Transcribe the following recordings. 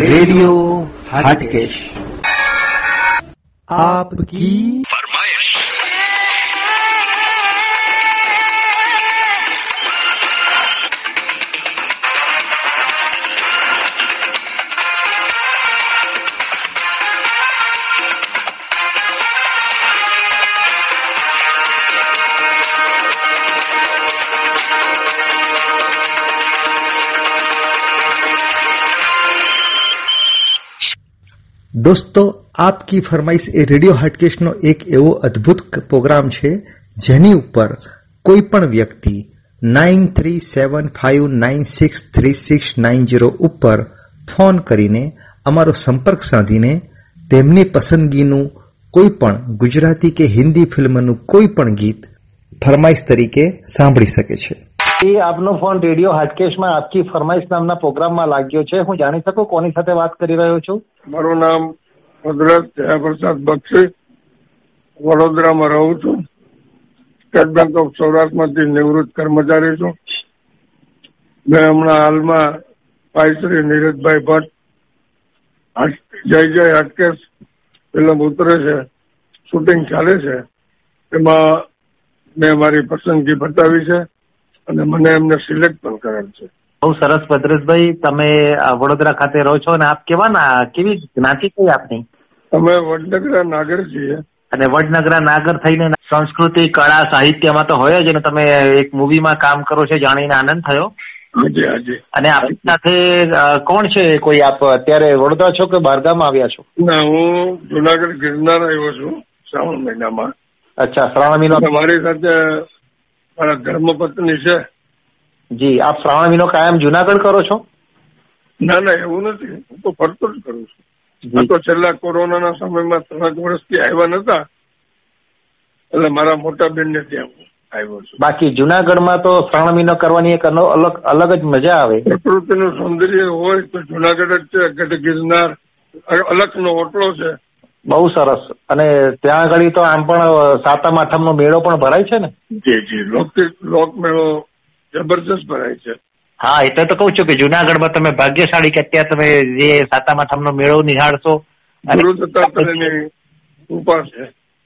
Radio Hatkesh. આપકી દોસ્તો, આપકી ફરમાઈશ એ radio હાટકેશનો એક એવો અદ્ભુત પ્રોગ્રામ છે, જેની ઉપર કોઈ પણ વ્યક્તિ nine three seven five nine six three six nine zero ઉપર ફોન કરીને અમારો સંપર્ક સાધીને તેમની પસંદગીનું કોઈ પણ ગુજરાતી કે હિન્દી ફિલ્મનું કોઈ પણ ગીત ફરમાઈશ તરીકે સાંભળી શકે છે. એ આપનો ફોન રેડિયો હાટકેશમાં આપકી ફરમાઈશ નામના પ્રોગ્રામમાં લાગ્યો છે. હું જાણી શકું કોની સાથે વાત કરી રહ્યો છું? મારું નામ ભદ્રત જયાપ્રસાદ બક્ષી, વડોદરામાં રહું છું. સ્ટેટ બેંક ઓફ સૌરાષ્ટ્રમાંથી નિવૃત્ત કર્મચારી છું. મેં હમણાં હાલમાં ભાઈ શ્રી નીરજભાઈ ભટ્ટ જય જય હાટકેશ ફિલ્મ ઉતરે છે, શૂટિંગ ચાલે છે. એમાં મેં મારી પસંદગી બતાવી છે. અને મને એમને સિલેક્ટ પણ કરેલ છે. બહુ સરસ ભદ્રેશભાઈ તમે વડોદરા ખાતે રહો છો અને આપ કેવા ના કેવી જ્ઞાતિ કઈ આપની? અમે વડનગરા નાગર છીએ અને વડનગરા નાગર થઈને સંસ્કૃતિ કળા સાહિત્યમાં તો હોય જ અને તમે એક મૂવીમાં કામ કરો છો જાણીને આનંદ થયો? અને આપની સાથે કોણ છે કોઈ આપ અત્યારે વડોદરા છો કે બહારગામ આવ્યા છો? ના હું જુનાગઢ ગિરનાર આવ્યો છું શ્રાવણ મહિનામાં. અચ્છા શ્રાવણ મહિના મારી સાથે મારા ધર્મપત્ની છે. જી આપ શ્રાવણ મહિનો કાયમ જુનાગઢ કરો છો? ના ના એવું નથી. હું તો ફરતો જ કરું છું. આ તો છેલ્લા કોરોનાના સમયમાં ત્રણ વર્ષથી આવ્યા નતા. એટલે મારા મોટા બેન ને ત્યાં હું આવ્યો છું. બાકી જુનાગઢમાં તો શ્રાવણ મહિનો કરવાની એક અલગ અલગ જ મજા આવે. પ્રકૃતિનું સૌંદર્ય હોય તો જુનાગઢ જ છે ગઢ ગિરનાર અલગનો ઓટલો છે. બહુ સરસ. અને ત્યાં આગળ તો આમ પણ સાતમ આઠમનો મેળો પણ ભરાય છે ને? જી જી. લોક લોકમેળો જબરજસ્ત ભરાય છે. હા એટલે તો કઉ છું કે જુનાગઢમાં તમે ભાગ્યશાળી કે અત્યારે તમે જે સાતમ આઠમનો મેળો નિહાળશો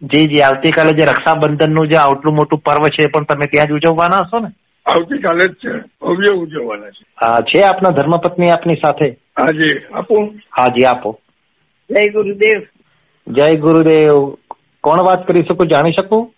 જી જી આવતીકાલે જે રક્ષાબંધનનું જે આટલું મોટું પર્વ છે એ પણ તમે ત્યાં જ ઉજવવાના હશો ને? આવતીકાલે જ છે. ભવ્ય ઉજવવાના છે. હા છે આપના ધર્મપત્ની આપની સાથે? હાજી આપો. હા જી આપો. જય ગુરુદેવ. જય ગુરુદેવ. કોણ વાત કરી શકું જાણી શકું?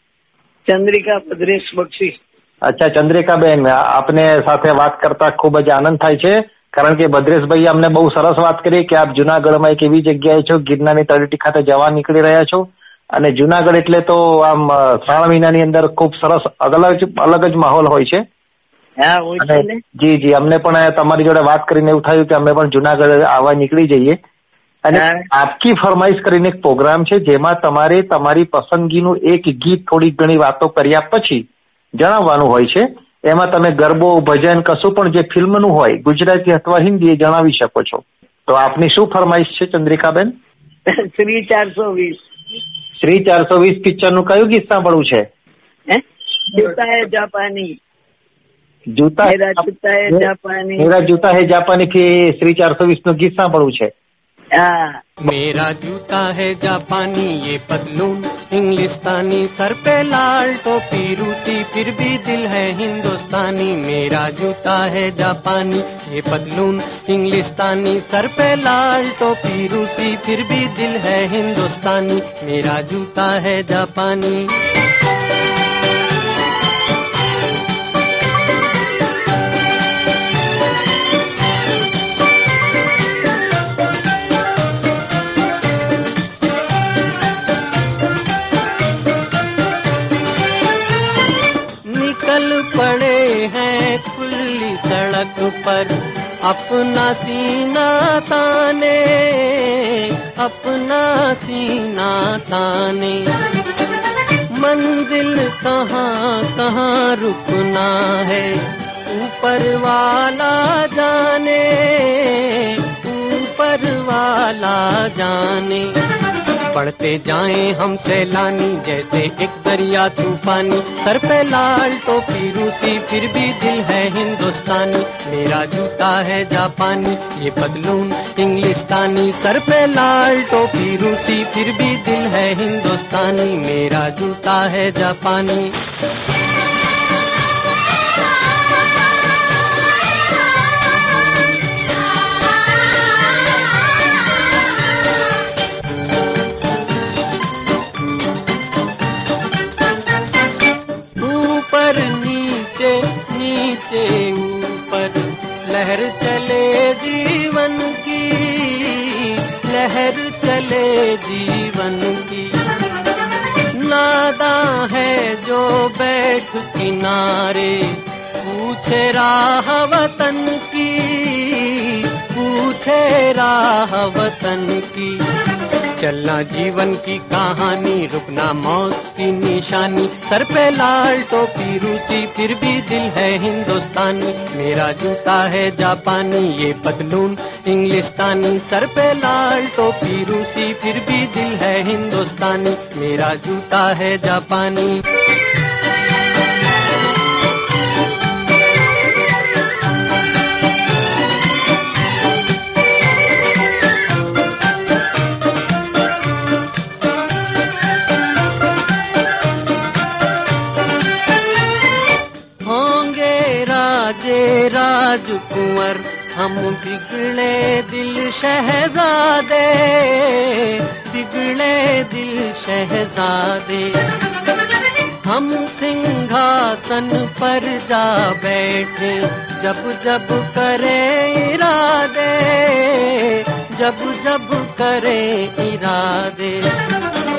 ચંદ્રિકા પદ્રેશ બક્ષી. અચ્છા ચંદ્રિકાબેન આપને સાથે વાત કરતા ખૂબ જ આનંદ થાય છે. કારણ કે ભદ્રેશભાઈ અમને બહુ સરસ વાત કરી કે આપ જુનાગઢમાં એક એવી જગ્યાએ છો ગિરનારની તળેટી ખાતે જવા નીકળી રહ્યા છો. અને જુનાગઢ એટલે તો આમ શ્રાવણ મહિનાની અંદર ખૂબ સરસ અલગ જ અલગ જ માહોલ હોય છે. જી જી અમને પણ તમારી જોડે વાત કરીને એવું થયું કે અમે પણ જુનાગઢ આવવા નીકળી જઈએ. અને આપકી ફરમાઈશ કરીને એક પ્રોગ્રામ છે જેમાં તમારે તમારી પસંદગીનું એક ગીત થોડી ઘણી વાતો કર્યા પછી જણાવવાનું હોય છે. એમાં તમે ગરબો ભજન કશું પણ જે ફિલ્મનું હોય ગુજરાતી અથવા હિન્દી એ જણાવી શકો છો. તો આપની શું ફરમાઈશ છે ચંદ્રિકાબેન? શ્રી ચારસો વીસ. શ્રી ચારસો વીસ પિક્ચરનું કયું ગીત સાંભળવું છે? જૂતા હે જાપાની. જૂતા જૂતા હે જાપાની. મેરા જૂતા હે જાપાની થી શ્રી ચારસો વીસનું ગીત સાંભળવું છે. मेरा जूता है जापानी, ये पतलून, इंग्लिस्तानी, सर पे लाल टोपी, रूसी, फिर भी दिल है हिंदुस्तानी। मेरा जूता है जापानी, ये पतलून, इंग्लिस्तानी, सर पे लाल टोपी, रूसी, फिर भी दिल है हिंदुस्तानी। मेरा जूता है जापानी। सड़क पर अपना सीना ताने, अपना सीना ताने। मंजिल कहाँ कहाँ रुकना है, ऊपर वाला जाने, ऊपर वाला जाने। बढ़ते जाएँ हम सैलानी, जैसे एक दरिया तूफानी। सर पे लाल टोपी, रूसी फिर भी दिल है हिंदुस्तानी। मेरा जूता है जापानी, ये पतलून इंग्लिस्तानी। सर पे लाल टोपी, रूसी फिर भी दिल है हिंदुस्तानी। मेरा जूता है जापानी। चले जीवन की। नादा है जो बैठ किनारे, पूछे राह वतन की, पूछे राह वतन की। चलना जीवन की कहानी, रुकना मौत की निशानी। सर पे लाल टोपी, रूसी, फिर भी दिल है हिंदुस्तानी। मेरा जूता है जापानी, ये पतलून इंग्लिस्तानी। सर पे लाल टोपी, रूसी, फिर भी दिल है हिंदुस्तानी। मेरा जूता है जापानी। बिगड़े दिल शहजादे बिगड़े दिल शहजादे। हम सिंहासन पर जा बैठे जब करे इरादे जब जब करे इरादे।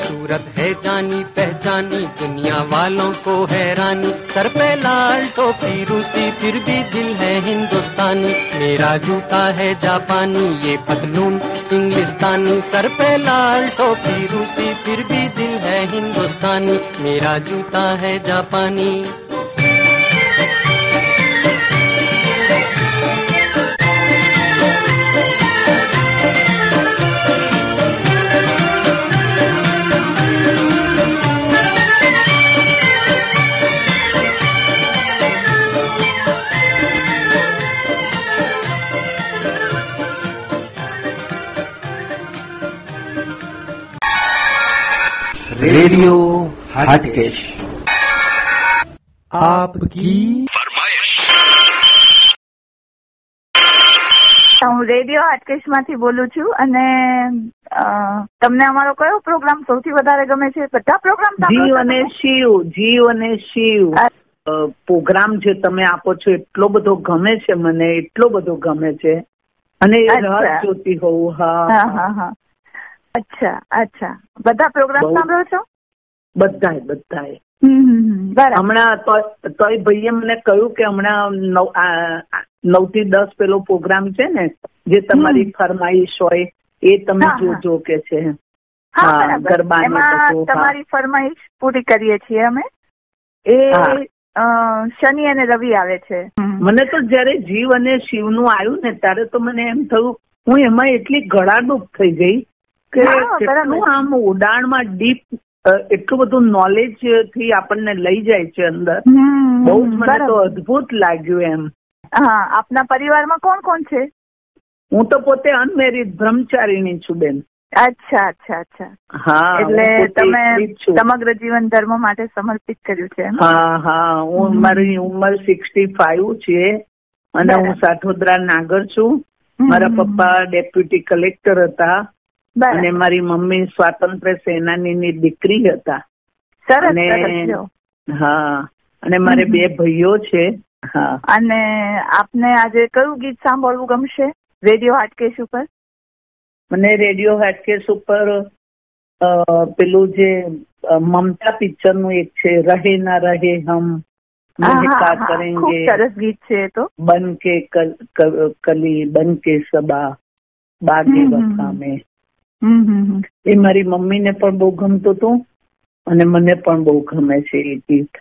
सूरत है जानी पहचानी, दुनिया वालों को हैरानी। सर पे लाल टोपी, रूसी फिर भी दिल है हिंदुस्तानी। मेरा जूता है जापानी, ये पतलून इंग्लिस्तानी। सर पे लाल टोपी, रूसी फिर भी दिल है हिंदुस्तानी। मेरा जूता है जापानी। रेडियो हटकेश आपकी હું રેડિયો હાટકેશ માંથી બોલું છું અને અ, તમને અમારો કયો પ્રોગ્રામ સૌથી વધારે ગમે છે બધા પ્રોગ્રામ જીવ અને શિવ જીવ અને શિવ અ- અ, પ્રોગ્રામ જે તમે આપો છો એટલો બધો ગમે છે મને એટલો બધો ગમે છે અને એ અચ્છા. રાહ જોતી હોઉં હા હા હા હા અચ્છા અચ્છા. બધા પ્રોગ્રામ. સાંભળો છો? બધાય બધાય. હમ, બરાબર. હમણાં તોય ભાઈએ મને કહ્યું કે હમણાં નવથી દસ પેલો પ્રોગ્રામ છે ને જે તમારી ફરમાઈશ હોય એ તમે. જોજો કે છે. ગરબાને બધું. તમારી ફરમાઈશ પૂરી કરીએ છીએ અમે. એ શનિ અને રવિ આવે છે. મને તો જયારે જીવ અને શિવનું આવ્યું ને ત્યારે તો મને એમ થયું હું એમાં એટલી ગળાડૂબ થઈ ગઈ કે કેટલું આમ ઉડાણમાં ડીપ એટલું બધું નોલેજથી આપણને લઈ જાય છે અંદર. બહુ મને તો અદભુત લાગ્યું એમ. હા આપના પરિવારમાં કોણ કોણ છે? હું તો પોતે અનમેરીડ બ્રહ્મચારીણી છું બેન. અચ્છા અચ્છા અચ્છા. હા એટલે તમે. સમગ્ર જીવન ધર્મ માટે સમર્પિત કર્યું છે હા હા હું મારી ઉંમર સિક્સટી ફાઈવ છે અને હું. સાઠોદરા નાગર છું. મારા પપ્પા ડેપ્યુટી કલેક્ટર હતા. અને મારી મમ્મી સ્વાતંત્ર્ય સેનાનીની દીકરી હતા. અને હા અને મારે બે ભાઈઓ છે. હા. અને આપને આજે કયું ગીત સાંભળવું ગમશે? રેડિયો હાટકેશ ઉપર? મને રેડિયો હાટકેસ ઉપર પેલું જે મમતા પિક્ચરનું એક છે રહે ના રહે હમ. કરેંગે? સરસ ગીત છે તો. બન કે કલી બન કે સબા બાગે વફા મેં. એ મારી મમ્મીને પણ બહુ ગમતું હતો અને મને પણ બહુ ગમે છે એ ગીત.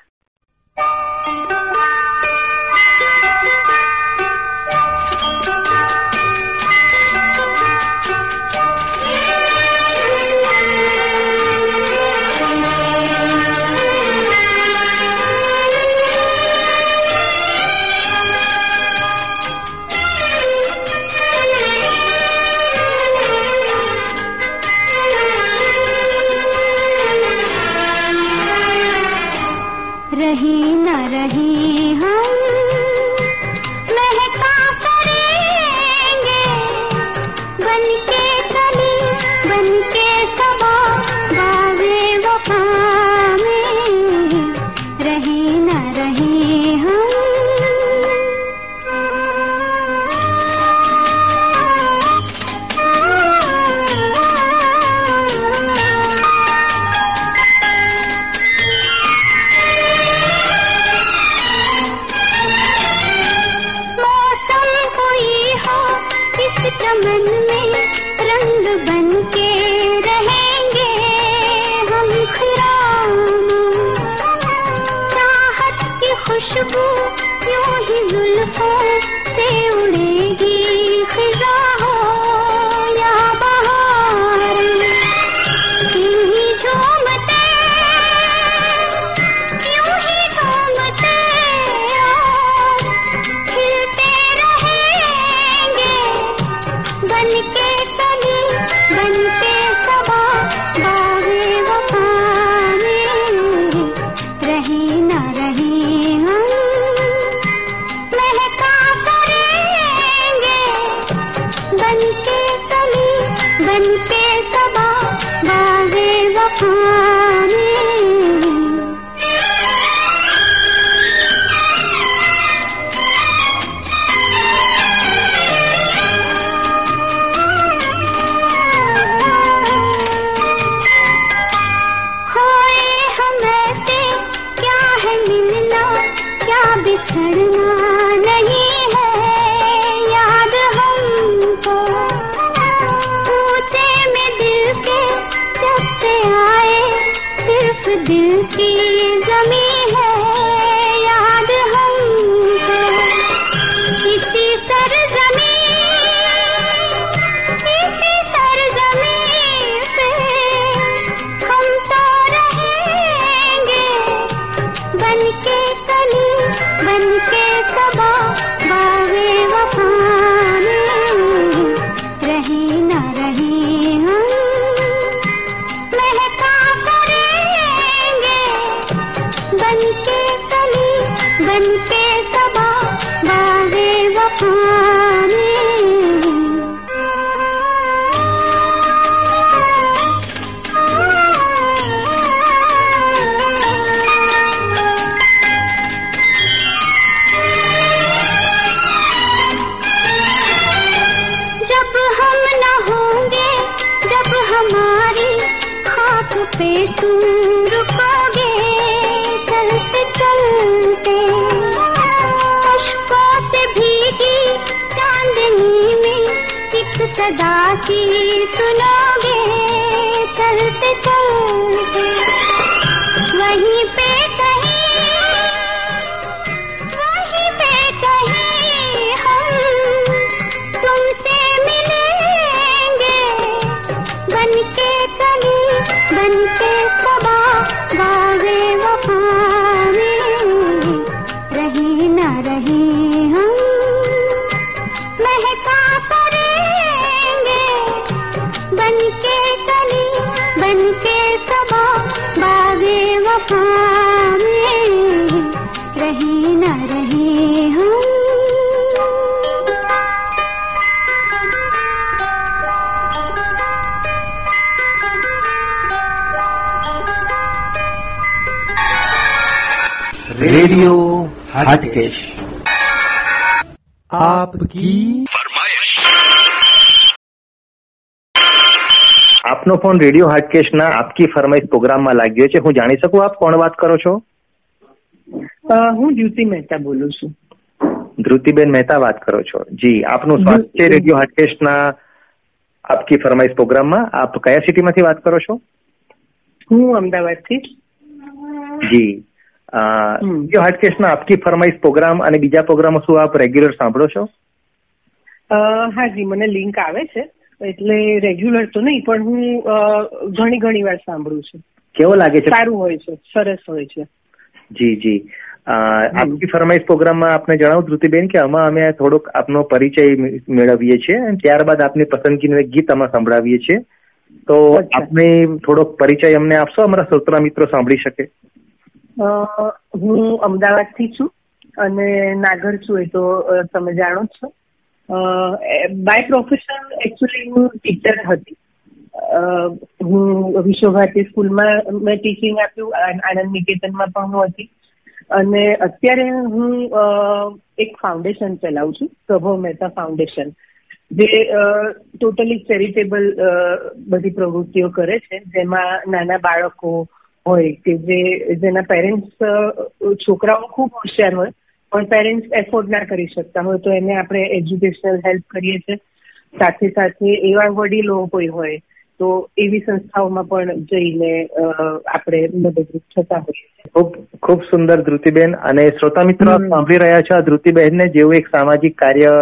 सदा सी सुनोगे चलते चलते रेडियो हाटकेश आपकी આપનો ફોન રેડિયો હાટકેશના આપકી ફરમાઈશ પ્રોગ્રામમાં લાગ્યો છે હું જાણી શકું આપ કોણ વાત કરો છો અ, હું જ્યુતિ મહેતા બોલું છું ધ્રુતિબેન મહેતા વાત કરો છો જી આપનું સ્વાગત છે રેડિયો હાટકેશના આપકી ફરમાઈશ પ્રોગ્રામમાં આપ કયા સિટીમાંથી વાત કરો છો હું અમદાવાદથી જી રેડિયો હાટકેશના આપકી ફરમાઈશ પ્રોગ્રામ અને બીજા પ્રોગ્રામો શું આપ રેગ્યુલર સાંભળો છો? હા જી મને લિંક આવે છે. એટલે રેગ્યુલર તો નહીં પણ હું ઘણી ઘણી વાર સાંભળું છું. કેવો લાગે છે? સારું હોય છે સરસ હોય છે. જી જી. અ, આપકી ફરમાઈશ પ્રોગ્રામમાં આપને જણાવું ધૃતિબેન કે આમાં અમે થોડોક આપનો પરિચય મેળવીએ છીએ અને ત્યારબાદ આપની પસંદગીનું એક ગીત અમે સંભળાવીએ છીએ. તો. આપને થોડોક પરિચય અમને આપશો? અમારા શ્રોતા મિત્રો સાંભળી શકે. હું અમદાવાદથી છું અને નાગર છું, એ તો તમે જાણો જ છો. બાય પ્રોફેશન એકચ્યુઅલી હું ટીચર હતી. હું વિશ્વભારતી સ્કૂલમાં મેં ટીચિંગ આપ્યું આનંદ નિકેતનમાં પણ હું હતી. અને અત્યારે હું એક ફાઉન્ડેશન ચલાવું છું, પ્રભવ મહેતા ફાઉન્ડેશન જે ટોટલી ચેરિટેબલ બધી પ્રવૃત્તિઓ કરે છે, જેમાં નાના બાળકો હોય કે જે જેના પેરેન્ટ્સ છોકરાઓ ખૂબ હોશિયાર હોય પણ પેરેન્ટ્સ એફોર્ડ ના કરી શકતા હોય તો એને આપણે એજ્યુકેશનલ હેલ્પ કરીએ છીએ. સાથે સાથે એવા વડીલો કોઈ હોય તો એવી સંસ્થાઓમાં પણ જઈને આપણે મદદરૂપ થતા હોઈએ ખૂબ ખૂબ સુંદર ધૃતિબેન અને શ્રોતા મિત્રો સાંભળી રહ્યા છો આ ધ્રુતિબહેનને જેવું એક સામાજિક કાર્ય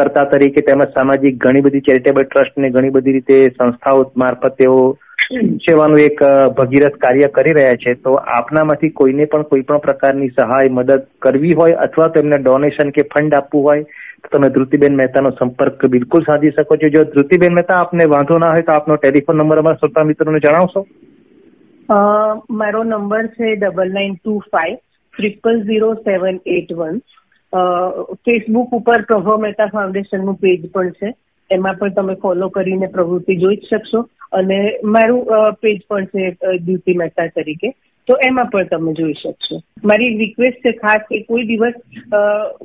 કરતા તરીકે તેમજ સામાજિક ઘણી બધી ચેરિટેબલ ટ્રસ્ટ ને ઘણી બધી રીતે સંસ્થાઓ મારફત તેઓ સેવાનું એક ભગીરથ કાર્ય કરી રહ્યા છે. તો આપનામાંથી કોઈને પણ કોઈ પણ પ્રકારની સહાય, મદદ કરવી હોય અથવા તો ડોનેશન કે ફંડ આપવું હોય, તો તમે ધૃતિબેન મહેતાનો સંપર્ક બિલકુલ સાધી શકો છો. જો ધ્રુતિબેન મહેતા, આપને વાંધો ના હોય તો આપનો ટેલિફોન નંબર અમારા શ્રોતા મિત્રોને જણાવશો. મારો નંબર છે double nine two five triple zero seven eight one Facebook ઉપર પ્રભવ મહેતા ફાઉન્ડેશનનું પેજ પણ છે. એમાં પણ તમે ફોલો કરીને પ્રવૃત્તિ જોઈ જ શકશો. અને મારું પેજ પણ છે દ્યુતિ મહેતા તરીકે. તો એમાં પણ તમે જોઈ શકશો. મારી રિક્વેસ્ટ છે ખાસ કે કોઈ દિવસ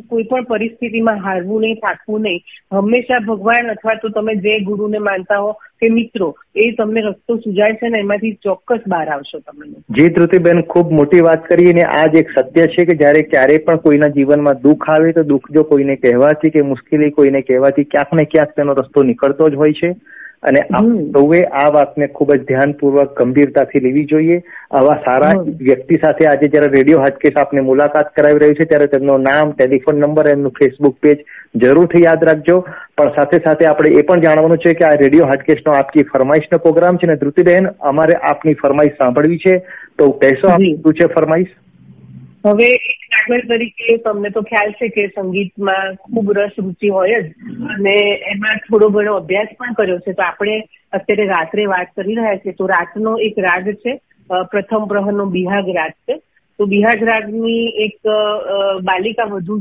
કોઈ પણ પરિસ્થિતિમાં હારવું નહીં, થાકવું નહીં. હંમેશા ભગવાન અથવા તો તમે જે ગુરુને માનતા હો કે મિત્રો, એ તમને રસ્તો સુજાય છે ને એમાંથી ચોક્કસ બહાર આવશો તમે લોકો. જી, ધ્રુતિબેન, ખૂબ મોટી વાત કરી અને આજ એક સત્ય છે કે જ્યારે ક્યારેય પણ કોઈના જીવનમાં દુઃખ આવે તો દુઃખ જો કોઈને કહેવાથી કે મુશ્કેલી કોઈને કહેવાથી ક્યાંક ને ક્યાંક તેનો રસ્તો નીકળતો જ હોય છે. અને. સૌએ આ વાતને ખૂબ જ ધ્યાનપૂર્વક ગંભીરતાથી લેવી જોઈએ. આવા સારા વ્યક્તિ સાથે આજે જ્યારે રેડિયો હાટકેશ આપને મુલાકાત કરાવી રહ્યું છે ત્યારે તેમનું નામ ટેલિફોન નંબર એમનું ફેસબુક પેજ જરૂરથી યાદ રાખજો. પણ સાથે સાથે આપણે એ પણ જાણવાનું છે કે આ રેડિયો હાટકેશનો આપકી ફરમાઈશનો પ્રોગ્રામ છે ને ધૃતિબહેન અમારે આપની ફરમાઈશ સાંભળવી છે. તો કહેશો આપ શું છે ફરમાઈશ? હવે એક નાગર તરીકે તમને તો ખ્યાલ છે કે સંગીતમાં ખૂબ રસ રુચિ હોય જ. અને એમાં થોડો ઘણો અભ્યાસ પણ કર્યો છે. તો આપણે અત્યારે રાત્રે વાત કરી રહ્યા છીએ. તો રાતનો એક રાગ છે. પ્રથમ પ્રહરનો બિહાગ રાગ છે. તો બિહાગ રાગની એક બાલિકા વધુ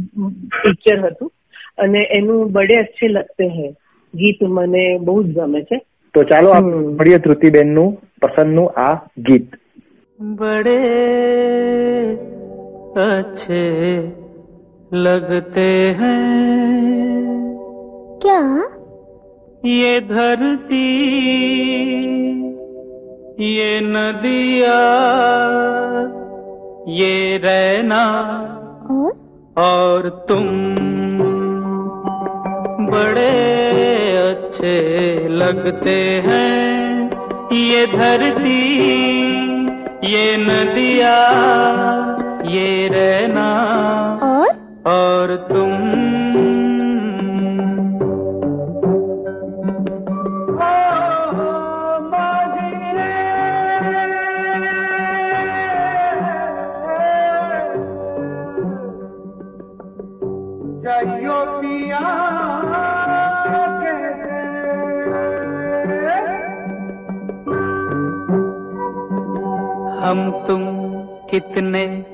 પિક્ચર હતું. અને એનું બડે અચ્છે લગતે હે. ગીત મને બહુ જ ગમે છે. તો ચાલો. મળીએ તૃતિબેનનું પસંદનું આ ગીત. बड़े अच्छे लगते हैं। क्या? ये धरती ये नदिया ये रहना और? और तुम बड़े अच्छे लगते हैं। ये धरती ये नदिया ये रहना और? और तुम। हम तुम कितने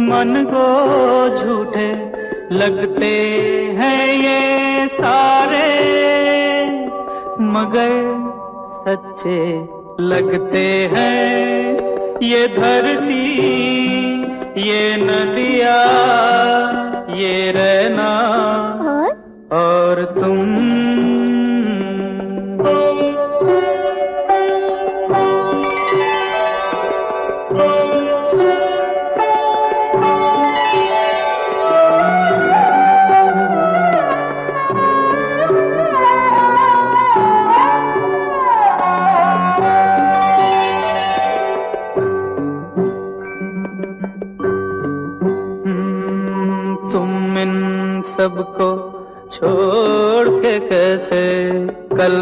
मन को झूठे लगते हैं ये सारे, मगर सच्चे लगते हैं। ये धरती, ये नदिया, ये रहना के कैसे कल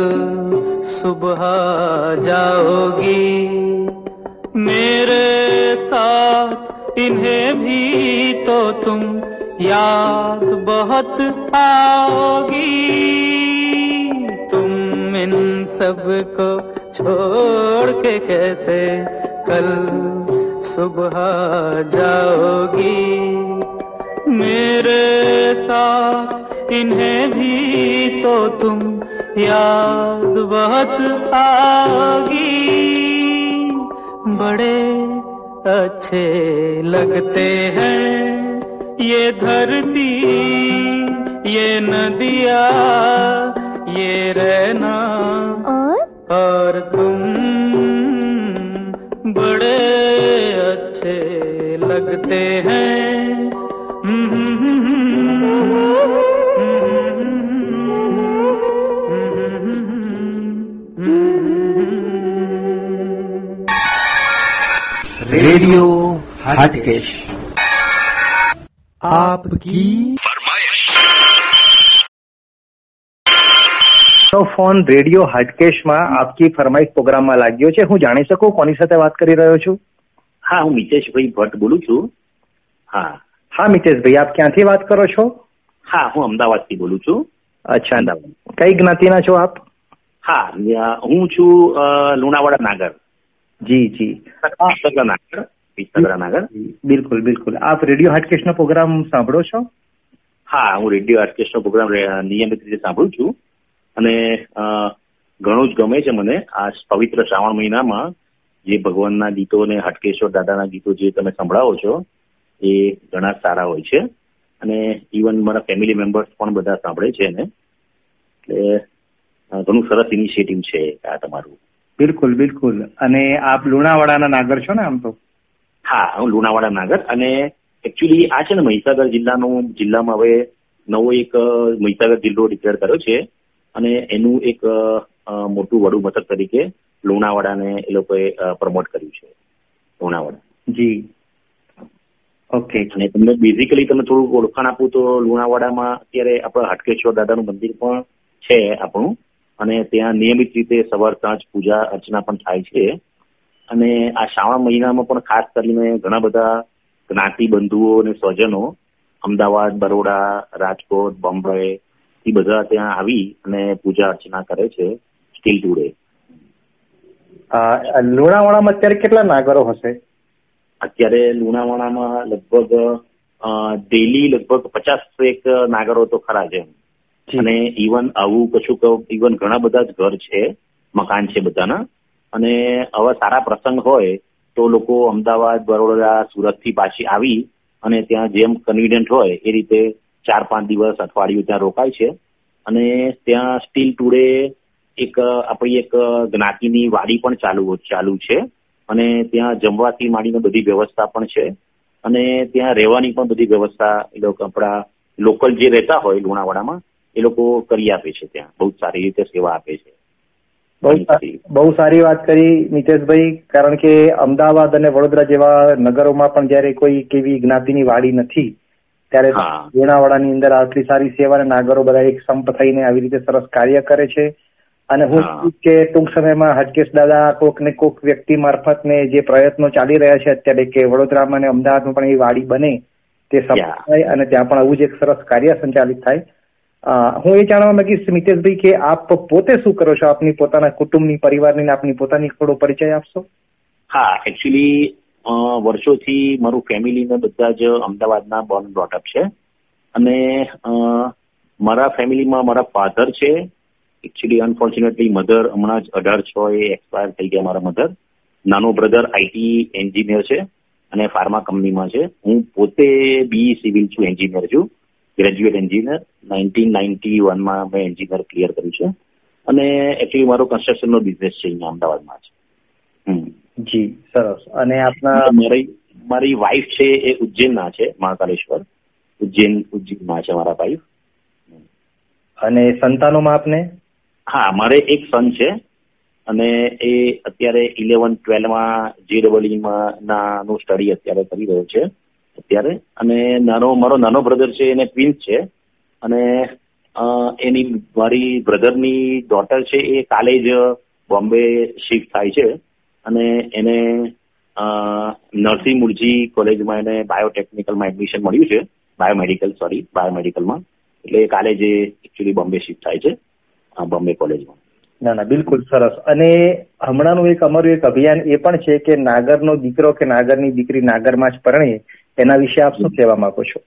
सुबह जाओगी નો રેડિયો હાટકેશમાં આપકી ફરમાઈશ પ્રોગ્રામમાં લાગ્યો છે. હું જાણી શકું કોની સાથે વાત કરી રહ્યો છું? હા હું મિતેશભાઈ ભટ્ટ બોલું છું. હા. હા મિતેશભાઈ આપ ક્યાંથી વાત કરો છો? હા હું અમદાવાદથી બોલું છું. અચ્છા કઈ જ્ઞાતિના છો આપ? હા હું છું લુણાવાડા નાગર. જી જી. નાગર વિસનગર નાગર. બિલકુલ બિલકુલ. આપ રેડિયો હાટકેશનો પ્રોગ્રામ સાંભળો છો? હા હું રેડિયો હાટકેશનો પ્રોગ્રામ નિયમિત રીતે સાંભળું છું. અને ઘણું જ ગમે છે મને આ પવિત્ર શ્રાવણ મહિનામાં જે ભગવાનના ગીતો અને હટકેશ્વર દાદાના ગીતો જે તમે સંભળાવો છો એ ઘણા સારા હોય છે. અને ઇવન મારા ફેમિલી મેમ્બર્સ પણ બધા સાંભળે છે એને. એટલે ઘણું સરસ ઇનિશિયેટિવ છે આ તમારું. બિલકુલ બિલકુલ. અને આપ લુણાવાડાના નાગર છો ને આમ તો? હા હું લુણાવાડા નાગર. અને એકચ્યુઅલી આ છે ને મહીસાગર જિલ્લાનું જિલ્લામાં હવે નવો એક મહીસાગર જિલ્લો ડિક્લેર કર્યો છે. અને એનું એક મોટું વડું મથક તરીકે લુણાવાડાને એ લોકોએ પ્રમોટ કર્યું છે. લુણાવાડા. જી. ઓકે અને તમને બેઝિકલી તમે થોડું ઓળખાણ આપું તો લુણાવાડામાં અત્યારે આપણા હાટકેશ્વર દાદાનું મંદિર પણ છે આપણું. અને ત્યાં નિયમિત રીતે સવાર સાંજ પૂજા અર્ચના પણ થાય છે. અને આ શ્રાવણ મહિનામાં પણ ખાસ કરીને ઘણા બધા જ્ઞાતિ બંધુઓ અને સ્વજનો અમદાવાદ બરોડા રાજકોટ બોમ્બે એ બધા ત્યાં આવી અને પૂજા અર્ચના કરે છે સ્ટીલ ટુડે લુણાવાડામાં અત્યારે કેટલા નાગરો હશે? અત્યારે લુણાવાડામાં લગભગ ડેલી લગભગ પચાસ એક નાગરો તો ખરા છે અને ઇવન આવું કશું કહું ઇવન ઘણા બધા જ ઘર છે મકાન છે બધાના. અને આવા સારા પ્રસંગ હોય તો લોકો અમદાવાદ બરોડા સુરતથી પાછી આવી અને ત્યાં જેમ કન્વિનિયન્ટ હોય એ રીતે ચાર પાંચ દિવસ અઠવાડિયું ત્યાં રોકાય છે. અને ત્યાં સ્ટીલ ટુડે એક આપણી એક જ્ઞાતિની વાડી પણ ચાલુ ચાલુ છે. અને ત્યાં જમવાથી માંડીને બધી વ્યવસ્થા પણ છે. અને ત્યાં રહેવાની પણ બધી વ્યવસ્થા એ લોકો આપણા લોકલ જે રહેતા હોય લુણાવાડામાં એ લોકો કરી આપે છે ત્યાં. બહુ સારી રીતે સેવા આપે છે. બહુ સારી વાત કરી નીતેશભાઈ કારણ કે અમદાવાદ અને વડોદરા જેવા નગરોમાં પણ જયારે કોઈ કેવી જ્ઞાતિની વાડી નથી ત્યારે લુણાવાડાની અંદર આટલી સારી સેવા અને નાગરો બધા એક સંપ થઈને આવી રીતે સરસ કાર્ય કરે છે. અને હું કે ટૂંક સમયમાં હટકેશ દાદા કોક ને કોક વ્યક્તિ મારફત ને જે પ્રયત્નો ચાલી રહ્યા છે અત્યારે કે વડોદરામાં અને અમદાવાદમાં પણ એ વાડી બને તે સફળ થાય અને ત્યાં પણ આવું જ એક સરસ કાર્ય સંચાલિત થાય. હું એ જાણવા માંગીશ મિતેશભાઈ કે આપ પોતે શું કરો છો? આપની પોતાના કુટુંબની પરિવારની ને આપની પોતાની થોડો પરિચય આપશો? હા એકચ્યુઅલી વર્ષોથી મારું ફેમિલીને બધા જ અમદાવાદના બોર્ન બ્રોટઅપ છે. અને મારા ફેમિલીમાં મારા ફાધર છે. એકચ્યુઅલી અનફોર્ચ્યુનેટલી મધર હમણાં જ અઢાર છ એ એક્સપાયર થઈ ગયા મારા મધર નાનો બ્રધર આઈટી એન્જિનિયર છે અને ફાર્મા કંપનીમાં છે. હું પોતે બી સિવિલ છું એન્જિનિયર છું. ગ્રેજ્યુએટ એન્જિનિયર નાઇન્ટીન નાઇન્ટી વનમાં મેં એન્જિનિયર ક્લિયર કર્યું છે. અને એકચ્યુઅલી મારો કન્સ્ટ્રક્શનનો બિઝનેસ છે અહીંયા અમદાવાદમાં છે હમ. જી સરસ. અને આપના મારી મારી વાઈફ છે એ ઉજ્જૈનના છે મહાકાલેશ્વર. ઉજ્જૈન ઉજ્જૈનમાં છે મારા વાઈફ અને સંતાનોમાં આપને? હા મારે એક સન છે. અને એ અત્યારે ઇલેવન ટ્વેલ્વમાં જે ડબલઈમાં નાનું સ્ટડી અત્યારે કરી રહ્યો છે. અત્યારે. અને નાનો મારો નાનો બ્રધર છે એને ટ્વિન્સ છે. અને એની મારી બ્રધરની ડોટર છે એ કાલે જ બોમ્બે શિફ્ટ થાય છે. અને એને અ, નરસિંહ મુરજી કોલેજમાં એને બાયોટેકનિકલમાં એડમિશન મળ્યું છે. બાયોમેડિકલ સોરી બાયોમેડિકલમાં એટલે કાલે જે એકચ્યુઅલી બોમ્બે શિફ્ટ થાય છે બોમ્બે કોલેજમાં. ના ના બિલકુલ સરસ. અને હમણાંનું એક અમારું એક અભિયાન એ પણ છે કે નાગરનો દીકરો કે નાગરની દીકરી નાગરમાં જ પરણે એના વિશે આપ શું કહેવા માંગો છો?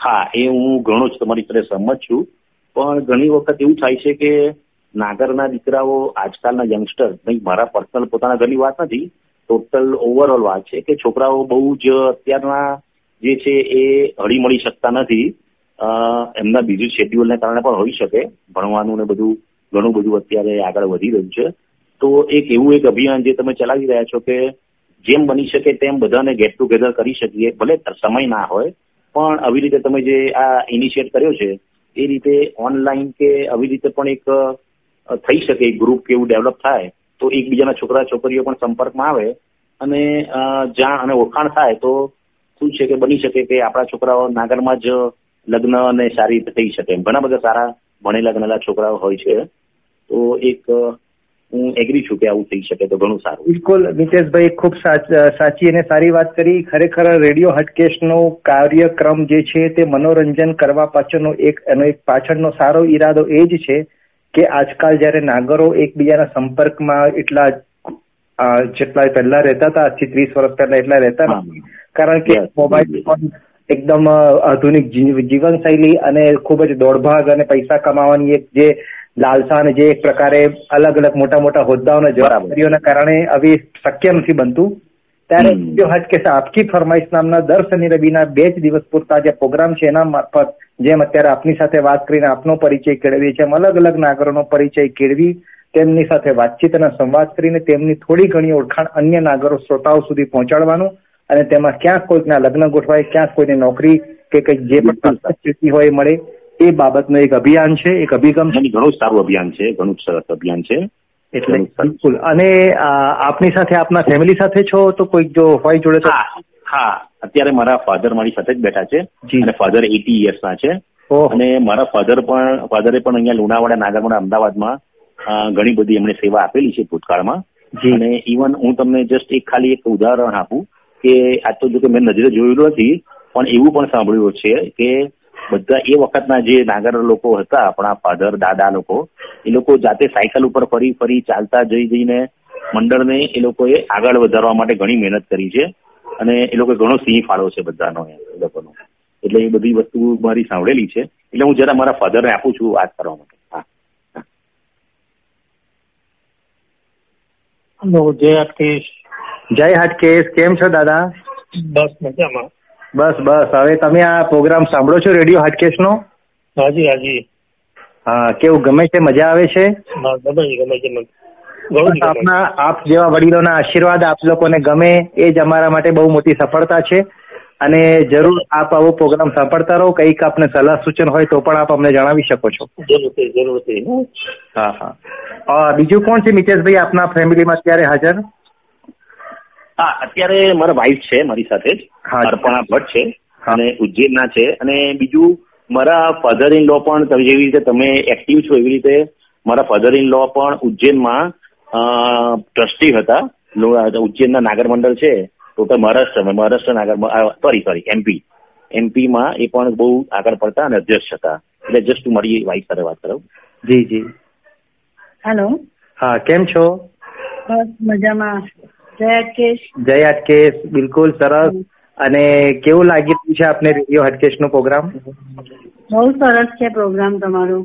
હા એ હું ઘણો જ તમારી સાથે સહમત છું. પણ ઘણી વખત એવું થાય છે કે નાગરના દીકરાઓ આજકાલના યંગસ્ટર નહીં, મારા પર્સનલ પોતાના ઘરની વાત નથી ટોટલ ઓવરઓલ વાત છે કે છોકરાઓ બહુ જ અત્યારના જે છે એ હળી મળી શકતા નથી. એમના બીજું શેડ્યુલને કારણે પણ હોઈ શકે, ભણવાનું ને બધું, ઘણું બધું અત્યારે આગળ વધી રહ્યું છે. તો એક એવું એક અભિયાન જે તમે ચલાવી રહ્યા છો કે જેમ બની શકે તેમ બધાને ગેટ ટુગેધર કરી શકીએ, ભલે સમય ના હોય, પણ આવી રીતે તમે જે આ ઇનિશિયેટ કર્યો છે, એ રીતે ઓનલાઈન કે આવી રીતે પણ એક થઈ શકે ગ્રુપ કે એવું ડેવલપ થાય, તો એકબીજાના છોકરા છોકરીઓ પણ સંપર્કમાં આવે અને જાણ અને ઓળખાણ થાય, તો શું છે કે બની શકે કે આપણા છોકરાઓ નાગરમાં જ લગ્ન અને સારી રીતે થઈ શકે ઘણા બધા સારા ભણેલા ગણેલા છોકરાઓ હોય છે. તો એક, હું એગ્રી છું કે આવું થઈ શકે તો ઘણું સારું. બિલકુલ મિતેશભાઈ ખૂબ સાચ- સાચી અને સારી વાત કરી. ખરેખર રેડિયો હટકેશનો કાર્યક્રમ જે છે તે મનોરંજન કરવા પાછળનો એક એનો એક પાછળનો સારો ઈરાદો એ જ છે કે આજકાલ જ્યારે નાગરો એકબીજાના સંપર્કમાં એટલા જેટલા પહેલા રહેતા હતા આજથી ત્રીસ વર્ષ પહેલા એટલા રહેતા નથી કારણ કે મોબાઈલ ફોન એકદમ આધુનિક જીવનશૈલી અને ખૂબ જ દોડભાગ અને પૈસા કમાવાની એક જે લાલસા અને જે એક પ્રકારે અલગ અલગ મોટા મોટા હોદ્દાઓના જવાબદારીઓના કારણે હવે શક્ય નથી બનતું. ત્યારે રેડિયો કે આપકી ફરમાઈશ નામના દર શનિ રવિના બે જ દિવસ પૂરતા જે પ્રોગ્રામ છે એના મારફત જેમ અત્યારે આપની સાથે વાત કરીને આપનો પરિચય કેળવીએ છીએ અલગ અલગ નાગરોનો પરિચય કેળવી તેમની સાથે વાતચીત અને સંવાદ કરીને તેમની થોડી ઘણી ઓળખાણ અન્ય નાગરો શ્રોતાઓ સુધી પહોંચાડવાનું અને તેમાં ક્યાંક કોઈકના લગ્ન ગોઠવાય ક્યાંક કોઈને નોકરી કે કંઈક જે પણ સ્થિતિ હોય મળે એ બાબતનો એક અભિયાન છે એક અભિગમ છે. ઘણું સારું અભિયાન છે ઘણું સરસ અભિયાન છે. એટલે બિલકુલ. અને આપની સાથે આપના ફેમિલી સાથે છો તો કોઈક જો હોય જોડે તો? હા અત્યારે મારા ફાધર મારી સાથે જ બેઠા છે અને ફાધર એટી યર્સ ના છે. અને મારા ફાધર પણ ફાધરે પણ અહીંયા લુણાવાડા નાગરમોડા અમદાવાદમાં ઘણી બધી એમણે સેવા આપેલી છે ભૂતકાળમાં. અને ઇવન હું તમને જસ્ટ એક ખાલી એક ઉદાહરણ આપું કે આ તો જો કે મેં નજરે જોયેલું નથી પણ એવું પણ સાંભળ્યું છે કે બધા એ વખતના જે નાગર લોકો હતા આપણા ફાધર દાદા લોકો એ લોકો જાતે સાયકલ ઉપર ફરી ફરી ચાલતા જઈ જઈને મંડળને એ લોકોએ આગળ વધારવા માટે ઘણી મહેનત કરી છે. અને એ લોકો ઘણો સિંહ ફાળો છે બધાનો એ લોકોનો. એટલે એ બધી વસ્તુ મારી સાંભળેલી છે. એટલે હું જરા મારા ફાધરને આપું છું વાત કરવા માટે. હા. હલો જય હાટકેશ. જય હાટકેશ. કેમ છો દાદા? બસ મજામાં. બસ બસ. હવે તમે આ પ્રોગ્રામ સાંભળો છો રેડિયો હાટકેશ નો હાજી હાજી. હા કેવું ગમે છે? મજા આવે છે? ગમે છે ગમે છે આપના આપ જેવા વડીલોના આશીર્વાદ આપ લોકોને ગમે એ જ અમારા માટે બહુ મોટી સફળતા છે. અને જરૂર આપ આવો પ્રોગ્રામ સાંભળતા રહો. કંઈક આપને સલાહ સૂચન હોય તો પણ આપ અમને જણાવી શકો છો. જરૂરથી જરૂરથી હા. હા બીજું કોણ છે મિતેશભાઈ? આપના ફેમિલીમાં અત્યારે હાજર? હા અત્યારે મારા વાઈફ છે મારી સાથે જ. અર્પણા ભટ્ટ છે અને ઉજ્જૈનના છે. અને બીજું મારા ફાધર ઇન લો પણ જેવી રીતે તમે એક્ટિવ છો એવી રીતે મારા ફાધર ઇન લો પણ ઉજ્જૈનમાં ટ્રસ્ટી હતા. ઉજ્જૈનના નાગર મંડળ છે. Total Maharashtra Maharashtra Nagar sorry sorry MP એમપીમાં એ પણ બહુ આગળ પડતા અને અધ્યક્ષ હતા. એટલે જસ્ટ હું મારી વાઈફ સાથે વાત કરું. જી જી. હેલો હા કેમ છો? બસ મજામાં. જય હાટકેશ જય હાટકેશ બિલકુલ સરસ. અને કેવું લાગી રહ્યું છે આપને રેડિયો હટકેશ નો પ્રોગ્રામ બહુ સરસ છે પ્રોગ્રામ તમારો.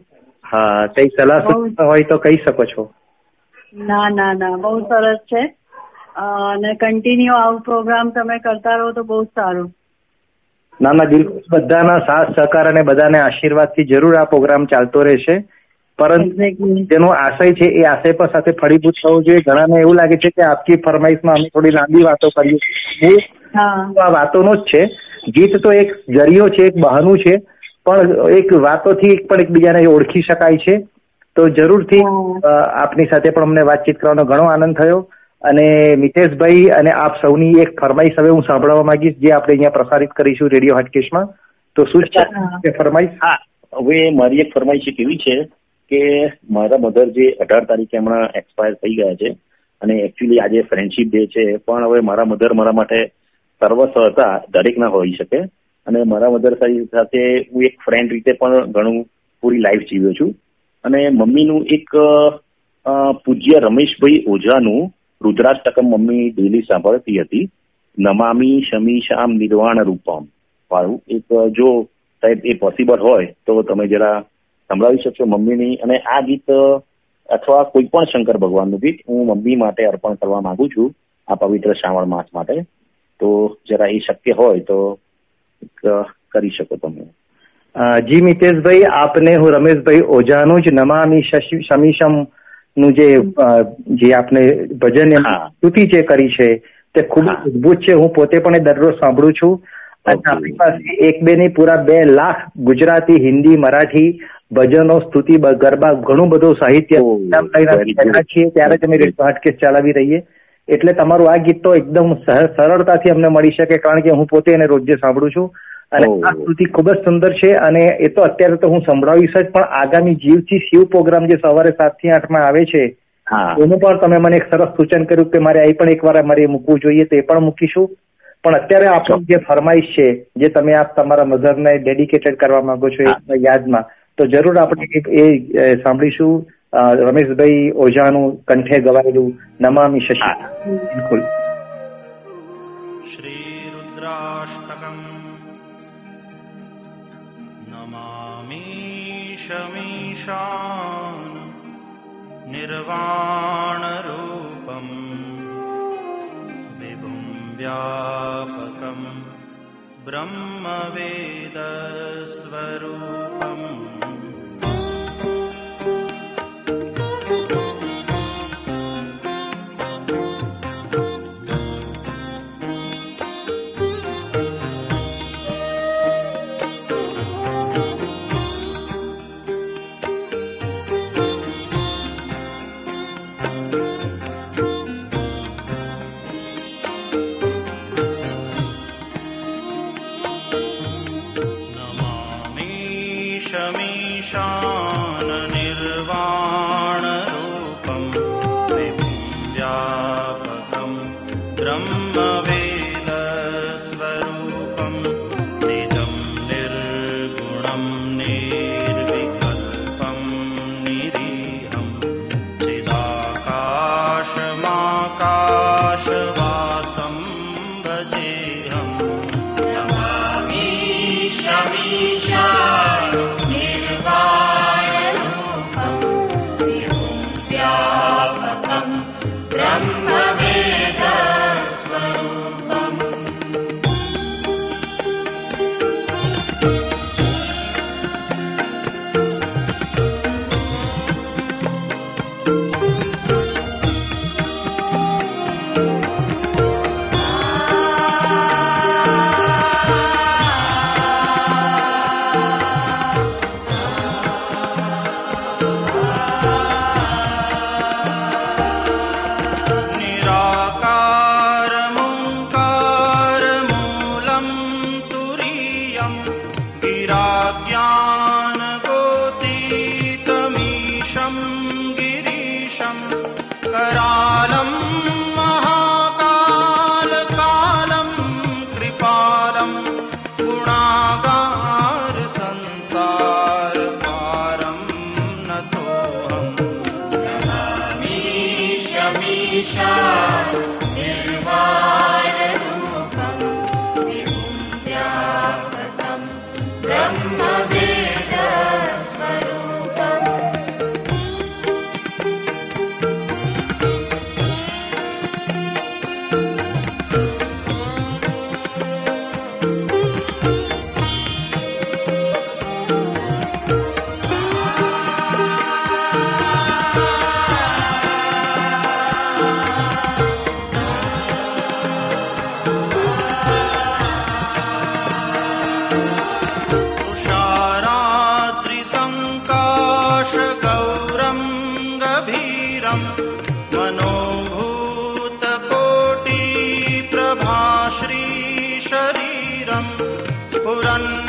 હા કઈ સલાહ હોય તો કહી શકો છો. ના ના ના બહુ સરસ છે. અને કન્ટિન્યુ આવું પ્રોગ્રામ તમે કરતા રહો તો બહુ સારું. ના ના બિલકુલ. બધાના સાથ સહકાર અને બધાને આશીર્વાદથી જરૂર આ પ્રોગ્રામ ચાલતો રહેશે. પરંતુ જેનો આશય છે એ આશય પર સાથે ફળીભૂત થવું જોઈએ. ઘણાને એવું લાગે છે કે આપકી ફરમાઈશમાં અમે થોડી લાંબી વાતો કરીએ આ વાતોનો જ છે. ગીત તો એક જરિયો છે એક બહાનું છે પણ એક વાતોથી પણ એકબીજાને ઓળખી શકાય છે. તો જરૂરથી આપની સાથે પણ અમને વાતચીત કરવાનો ઘણો આનંદ થયો. અને મિતેશભાઈ અને આપ સૌની એક ફરમાઈશ હવે હું સાંભળવા માંગીશ જે આપણે અહીંયા પ્રસારિત કરીશું રેડિયો હાટકેશમાં તો શું છે? ફરમાઈશ? હા હવે મારી એક ફરમાઈશ એવી છે કે મારા મધર જે અઢાર તારીખે હમણાં એક્સપાયર થઈ ગયા છે. અને એકચ્યુઅલી આજે ફ્રેન્ડશીપ ડે છે પણ હવે મારા મધર મારા માટે સર્વસ્વ હતા દરેક ના હોઈ શકે. અને મારા મધર સાથે હું એક ફ્રેન્ડ રીતે પણ ઘણું પૂરી લાઈફ જીવ્યો છું. અને મમ્મીનું એક પૂજ્ય રમેશભાઈ ઓઝાનું રુદ્રાષ્ટકમ મમ્મી ડેલી સાંભળતી હતી. નમામી શમી શામ નિર્વાણ રૂપમ. વાળું એક, જો સાહેબ એ પોસિબલ હોય તો તમે જરા સંભળાવી શકશો મમ્મીની. અને આ ગીત, અથવા કોઈ પણ શંકર ભગવાનનું ગીત હું મમ્મી માટે અર્પણ કરવા માંગુ છું આ પવિત્ર શ્રાવણ માસ માટે. તો જરા એ શક્ય હોય તો કરી શકો તમે. જી મિતેશભાઈ આપને હું રમેશભાઈ ઓઝાનું જ નમામી શમીશમનું જે જે આપને ભજન સ્તુતિ જે કરી છે તે ખૂબ અદભુત છે. હું પોતે પણ દરરોજ સાંભળું છું. અને આપણી પાસે એક બે નહીં પૂરા બે લાખ ગુજરાતી હિન્દી મરાઠી ભજનો સ્તુતિ ગરબા ઘણું બધું સાહિત્ય છીએ. ત્યારે તમે હાટકેસ ચલાવી રહીએ. એટલે તમારું આ ગીત તો એકદમ સરળતાથી અમને મળી શકે કારણ કે હું પોતે એને રોજે સાંભળું છું. અને આ કૃતિ ખૂબ જ સુંદર છે અને એ તો અત્યારે તો હું સંભળાવીશ જ પણ આગામી જીવથી શિવ પ્રોગ્રામ જે સવારે સાતથી આઠમાં આવે છે એનું પણ તમે મને એક સરસ સૂચન કર્યું કે મારે અહીં પણ એકવાર મારે મૂકવું જોઈએ તો એ પણ મૂકીશું. પણ અત્યારે આપણું જે ફરમાઈશ છે જે તમે આપ તમારા મધરને ડેડિકેટેડ કરવા માંગો છો એ યાદમાં તો જરૂર આપણે એ સાંભળીશું. રમેશભાઈ ઓઝાનું કંઠે ગવાયેલું નમામી શશી બિલકુલ શ્રી રુદ્રાષ્ટકમ નમામી શમીશાન निर्वाणरूपम् विभुं व्यापकम् ब्रह्मवेदस्वरूपम्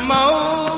الموت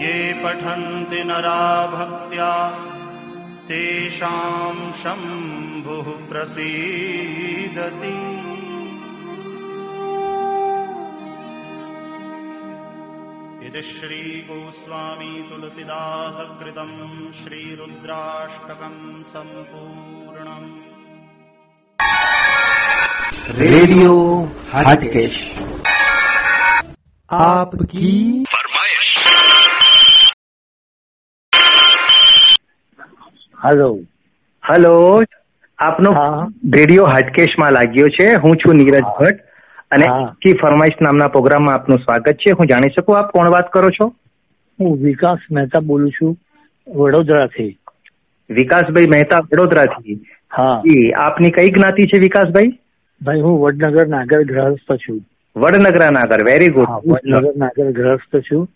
ये पठन्ति नरा भक्त्या तेषाम् शम्भुः प्रसीदति। इति श्रीगोस्वामी तुलसीदासकृतम् श्रीरुद्राष्टकम् सम्पूर्णम् आपकी હેલો હેલો આપનો રેડિયો હાટકેશમાં લાગ્યો છે હું છું નીરજ ભટ્ટ અને કી ફરમાઈશ નામના પ્રોગ્રામમાં આપનું સ્વાગત છે હું જાણી શકું આપ કોણ વાત કરો છો હું વિકાસ મહેતા બોલું છું વડોદરાથી વિકાસભાઈ મહેતા વડોદરાથી હા જી આપની કઈ જ્ઞાતિ છે વિકાસભાઈ ભાઈ હું વડનગર નાગર ગ્રહસ્થ છું વડનગરા નાગર વેરી ગુડ વડનગર નાગર ગ્રસ્ત છું.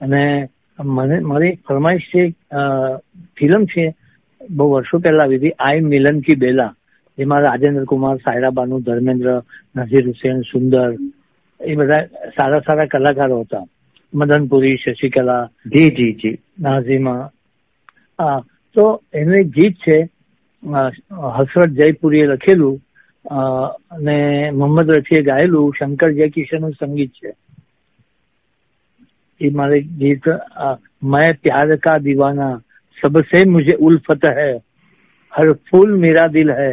અને મને મારી ફરમાઈશ છે ફિલ્મ છે બહુ વર્ષો પહેલા આવી હતી આઈ મિલન કી બેલા જેમાં રાજેન્દ્ર કુમાર સાયરા બાનુ ધર્મેન્દ્ર નઝીર હુસેન સુંદર એ બધા સારા સારા કલાકારો હતા. મદનપુરી શશિકલા જી જી જી. નાઝીમા. હા તો એનું એક ગીત છે હસરત જયપુરીએ લખેલું અને મોહમ્મદ રફીએ ગાયેલું શંકર જયકિશનનું સંગીત છે એ મારે ગીત અ, मैं प्यार का दीवाना सबसे मुझे उल्फत है हर फूल मेरा दिल है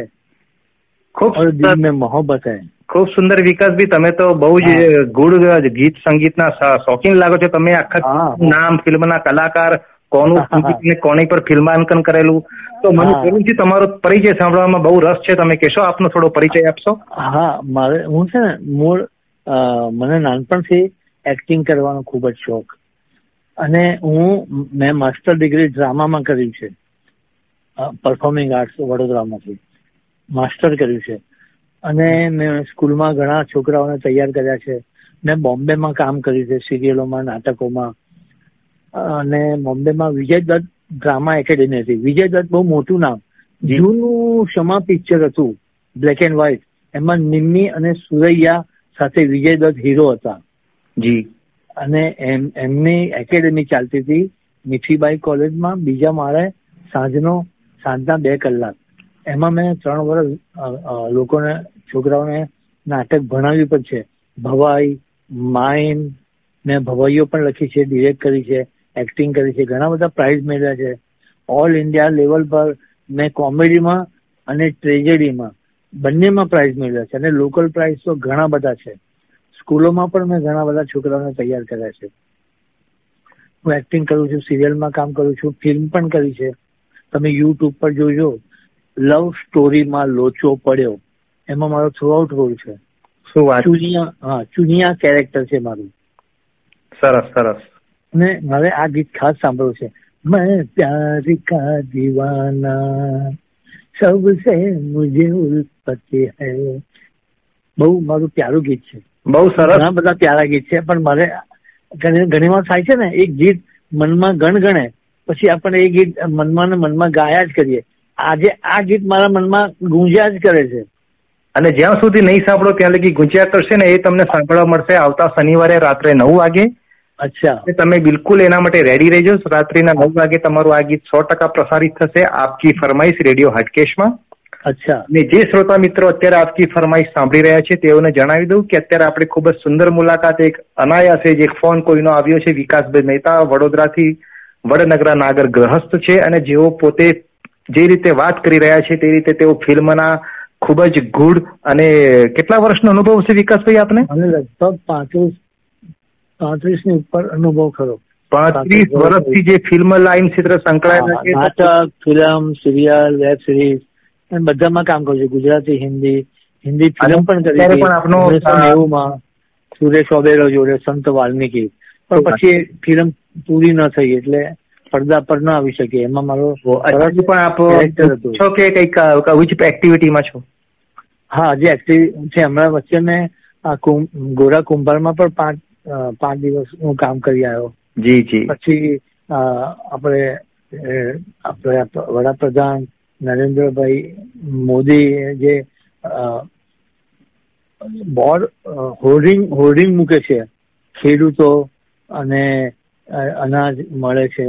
खूब और दिल में मोहब्बत है ખૂબ સુંદર વિકાસભાઈ તમે તો બહુ જ ગુડ ગીત સંગીતના શ- શોખીન લાગો છો તમે આખા નામ ફિલ્મના કલાકાર કોનું કોની પર ફિલ્માંકન કરેલું? તો મને જરૂરથી તમારો પરિચય સાંભળવામાં બહુ રસ છે. તમે કહેશો આપનો થોડો પરિચય આપશો? હા મારે હું છે ને મૂળ મને નાનપણથી એક્ટિંગ કરવાનો ખૂબ જ શોખ. અને હું મેં માસ્ટર ડિગ્રી ડ્રામામાં કર્યું છે. Performing arts વડોદરામાંથી. માસ્ટર કર્યું છે. અને મેં સ્કૂલમાં ઘણા છોકરાઓને તૈયાર કર્યા છે. મેં બોમ્બેમાં કામ કર્યું છે સિરિયલોમાં નાટકોમાં. અને બોમ્બેમાં વિજય દત્ત ડ્રામા એકેડેમી હતી. વિજય દત્ત બહુ મોટું નામ. જૂનું ક્ષમા પિક્ચર હતું બ્લેક એન્ડ વ્હાઈટ એમાં નિમ્મી અને સુરૈયા સાથે વિજય દત્ત હીરો હતા. જી. અને એમ એમની એકેડેમી ચાલતી હતી મીઠીબાઈ કોલેજમાં. બીજા માળે સાંજનો સાંજના બે કલાક. એમાં મેં ત્રણ વર્ષ લોકોને છોકરાઓને નાટક ભણાવ્યું પણ છે. ભવાઈ માઇન મેં ભવાઈઓ પણ લખી છે ડિરેક્ટ કરી છે. એક્ટિંગ કરી છે ઘણા બધા પ્રાઇઝ મેળવ્યા છે. ઓલ ઇન્ડિયા લેવલ પર મેં કોમેડીમાં અને ટ્રેજેડીમાં બંનેમાં પ્રાઇઝ મેળવ્યા છે અને લોકલ પ્રાઇઝ તો ઘણા બધા છે. સ્કૂલોમાં પણ મેં ઘણા બધા છોકરાઓને તૈયાર કર્યા છે. હું એક્ટિંગ કરું છું સિરિયલમાં કામ કરું છું ફિલ્મ પણ કરી છે. તમે યુટ્યુબ પર જોજો લવ સ્ટોરીમાં લોચો પડ્યો. એમાં મારો થ્રુ આઉટ રોલ છે ચુનિયા હા ચુનિયા કેરેક્ટર છે મારું. સરસ સરસ. ને મારે આ ગીત ખાસ સાંભળવું છે. મેં પ્યાર કા દીવાના સબસે મુજે ઉલ્ફત હૈ. બહુ મારું પ્યારું ગીત છે. બહુ સરસ. ઘણા બધા પ્યારા ગીત છે પણ મારે ઘણી ઘણી વાર થાય છે ને એક ગીત મનમાં ગણગણે પછી આપણે એ ગીત મનમાં ને મનમાં ગાયા જ કરીએ. આજે આ ગીત મારા મનમાં ગુંજ્યા જ કરે છે. અને જ્યાં સુધી નહીં સાંભળો ત્યાં લગી ગુંજ્યા કરશે ને એ તમને સાંભળવા મળશે આવતા શનિવારે રાત્રે નવ વાગે. અચ્છા. તમે બિલકુલ એના માટે રેડી રહેજો. રાત્રિના નવ વાગે તમારું આ ગીત સો ટકા પ્રસારિત થશે આપકી ફરમાઈશ રેડિયો હાટકેશમાં. અચ્છા. અને જે શ્રોતા મિત્રો અત્યારે આપકી ફરમાઈશ સાંભળી રહ્યા છે તેઓને જણાવી દઉં કે અત્યારે આપણે ખૂબ જ સુંદર મુલાકાત એક અનાયાસે જે એક ફોન કોઈનો આવ્યો છે વિકાસભાઈ મહેતા વડોદરાથી વડનગરા નાગર ગ્રહસ્થ છે અને જેઓ પોતે જે રીતે વાત કરી રહ્યા છે તે રીતે તેઓ ફિલ્મના ખૂબ જ ગુડ અને કેટલા વર્ષનો અનુભવ છે વિકાસભાઈ આપને? મને લગભગ પાંત્રીસ પાંત્રીસની ઉપર અનુભવ ખરો. પાંત્રીસ વર્ષથી જે ફિલ્મ લાઈન ક્ષેત્ર સંકળાયેલા છે નાટક ફિલ્મ સિરિયલ વેબ સિરીઝ અને બધામાં કામ કર્યું છું. ગુજરાતી હિન્દી હિન્દી ફિલ્મ પણ કરી પણ આપનો, નેવુંમાં સુરેશ ઓબેરો જોડે સંત વાલ્મીકી. પણ પછી ફિલ્મ પૂરી ન થઈ એટલે પડદા પર ન આવી શકે. એમાં મારો પણ આપ. છો કે કંઈક વિચ એક્ટિવિટીમાં છો? હા જે એક્ટિવિટી છે હમણાં વચ્ચે મેં આ ગોરા કુંભારમાં પણ પાંચ પાંચ દિવસ હું કામ કરી આવ્યો. જી જી. પછી આપણે આપણે વડાપ્રધાન નરેન્દ્રભાઈ મોદી જે બોર્ડ હોર્ડિંગ હોર્ડિંગ મૂકે છે ખેડૂતો અને અનાજ મળે છે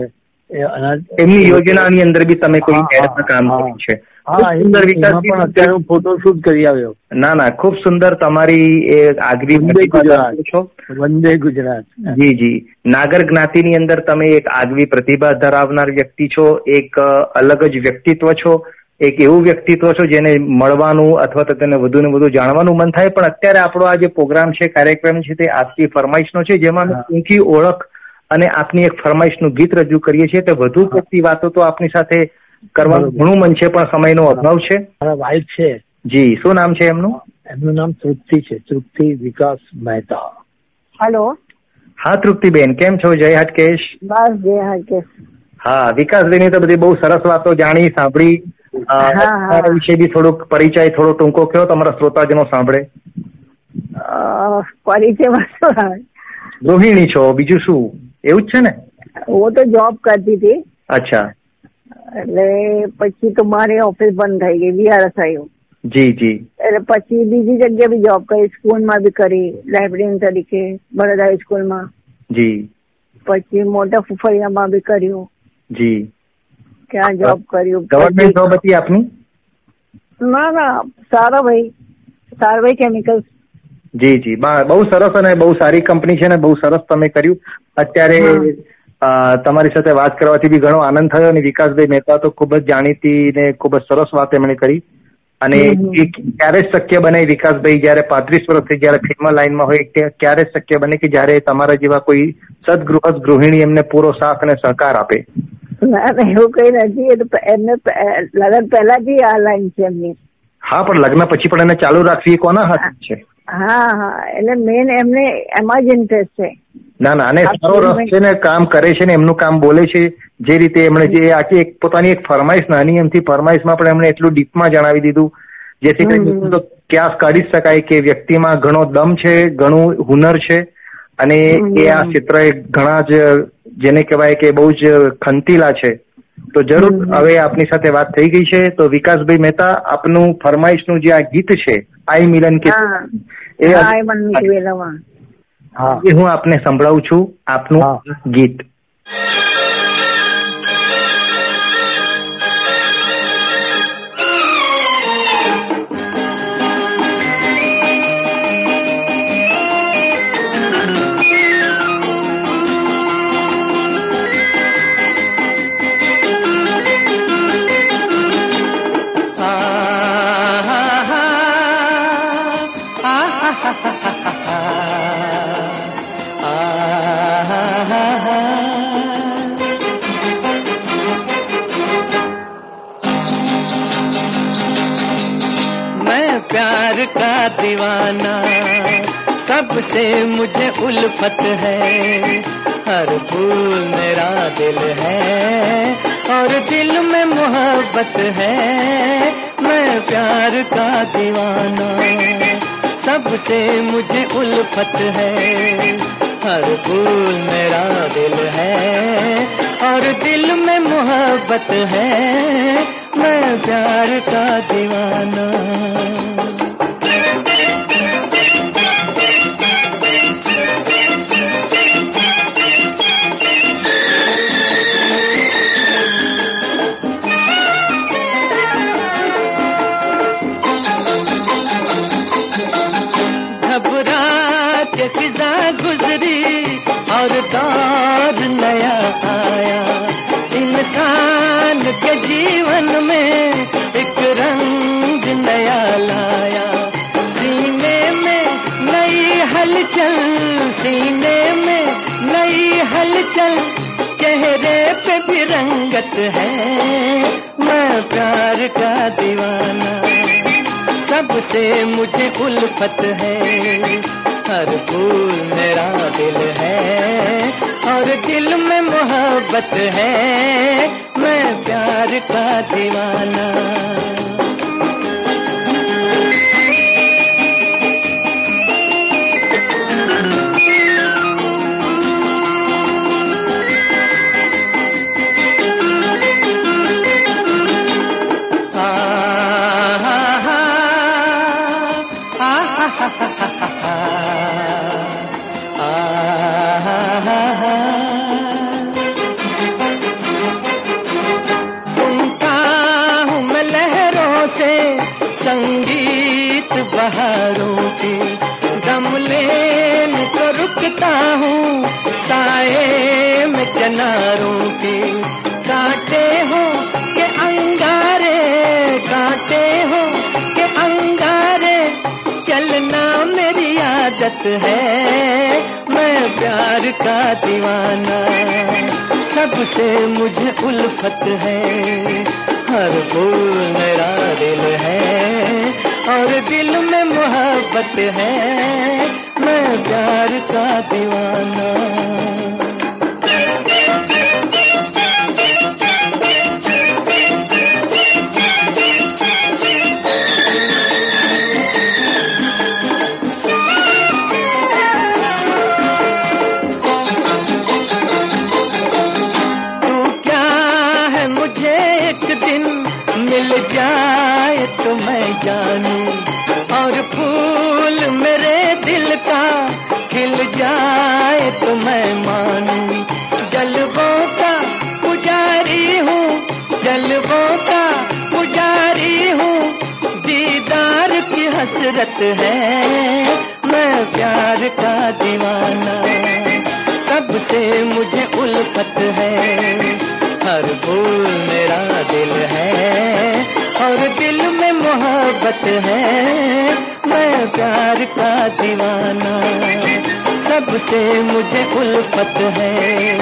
એ અનાજ એમની યોજનાની અંદર બી તમે કોઈ કામ કર્યું છે? સુંદર વિકાસ હું ફોટોશૂટ કરી આવ્યો. ના ના ખૂબ સુંદર તમારી એ આગવી પ્રતિભા. છો. વંદે ગુજરાત. જી જી. નાગર જ્ઞાતિની અંદર તમે એક આગવી પ્રતિભા ધરાવનાર વ્યક્તિ છો એક અલગ જ વ્યક્તિત્વ છો એક એવું વ્યક્તિત્વ છો જેને મળવાનું અથવા તો તેને વધુ ને વધુ જાણવાનું મન થાય. પણ અત્યારે આપણો આ જે પ્રોગ્રામ છે કાર્યક્રમ છે તે આપની ફરમાઈશનો છે જેમાં ઊંચી ઓળખ અને આપની એક ફરમાઈશનું ગીત રજૂ કરીએ છીએ. તે વધુ પડતી વાતો તો આપની સાથે કરવાનું ઘણું મન છે પણ સમયનો અભાવ છે. મારા વાઇફ છે. જી શું નામ છે એમનું? એમનું નામ તૃપ્તિ છે. તૃપ્તિ વિકાસ મહેતા. હેલો. હા તૃપ્તિબેન કેમ છો? જય હટકેશ. બસ જય હટકેશ. હા વિકાસભાઈની તો બધી બહુ સરસ વાતો જાણી સાંભળી. વિશે બી થોડોક પરિચય થોડો ટૂંકો કયો તમારા શ્રોતાજનો સાંભળે. પરિચય? ગૃહિણી છો બીજું શું? એવું જ છે ને? હું તો જોબ કરતી હતી. અચ્છા. એટલે પછી તો મારી ઓફિસ બંધ થઈ ગઈ વીઆરએસ આવ્યું જી જી. એટલે પછી બીજી જગ્યાએ બી જોબ કરી સ્કૂલમાં બી કરી લાઇબ્રેરી તરીકે બરોડા હાઈસ્કૂલમાં જી. પછી મોટા ફુફળિયામાં બી કર્યું. જી. ક્યાં જોબ કર્યું? ગવર્નમેન્ટ જોબ હતી આપની? ના ના સારા ભાઈ સારભાઈ કેમિકલ્સ જી જી. બહુ સરસ અને બહુ સારી કંપની છે ને બહુ સરસ તમે કર્યું. અત્યારે તમારી સાથે વાત કરવાથી બી ઘણો આનંદ થયો અને વિકાસભાઈ મહેતા તો ખૂબ જ જાણીતી ને ખૂબ જ સરસ વાત એમણે કરી. અને એ ક્યારે શક્ય બને વિકાસભાઈ જયારે પાંત્રીસ વર્ષથી જયારે ફિલ્મ લાઈનમાં હોય ક્યારે શક્ય બને કે જયારે તમારા જેવા કોઈ સદગૃહસ્થ ગૃહિણી એમને પૂરો સાથ અને સહકાર આપે? ના ના એવું કઈ નથી. એ તો એમને લગ્ન પહેલાથી આ લાઈન છે એમની. હા પણ લગ્ન પછી પણ એને ચાલુ રાખવી કોના હાથ છે? હા હા એટલે મેન એમને એમાં જ ઇન્ટરેસ્ટ છે. ના ના અને સારો રસ છે ને કામ કરે છે ને એમનું કામ બોલે છે જે રીતે એમણે જે આખી એક પોતાની એક ફરમાઈશ નાની એમથી ફરમાઈશમાં પણ એમણે એટલું ડીપમાં જણાવી દીધું જેથી કરીને ક્યાસ કાઢી શકાય કે વ્યક્તિમાં ઘણો દમ છે ઘણું હુનર છે અને એ આ ક્ષેત્ર ઘણા જ જેને કહેવાય કે બહુ જ ખંતીલા છે. તો જરૂર હવે આપની સાથે વાત થઈ ગઈ છે તો વિકાસભાઈ મહેતા આપનું ફરમાઈશનું જે આ ગીત છે આઈ મિલન કે એ એ હું આપને સંભળાવું છું. આપનું ગીત. का दीवाना, सबसे मुझे उल्फत है। हर फूल मेरा दिल है और दिल में मोहब्बत है। मैं प्यार का दीवाना, सबसे मुझे उल्फत है। हर फूल मेरा दिल है और दिल में मोहब्बत है। मैं प्यार का दीवाना। जीवन में एक रंग नया लाया। सीने में नई हलचल, सीने में नई हलचल, चेहरे पे भी रंगत है। मैं प्यार का दीवाना, सबसे मुझे उल्फत है। हर फूल मेरा दिल है और दिल में मोहब्बत है। मैं प्यार का दीवाना बहारों की दम लेने को रुकता हूँ। साए में चनारों की काटे हो के अंगारे, काटे हो के अंगारे। चलना मेरी आदत है, मैं प्यार का दीवाना। सबसे मुझे उल्फत है, हर फूल मेरा दिल है। और दिल में मोहब्बत है मैं प्यार का दीवाना प्यार का दीवाना, सबसे मुझे उल्फत है। हर भूल मेरा दिल है और दिल में मोहब्बत है। मैं प्यार का दीवाना, सबसे मुझे उल्फत है।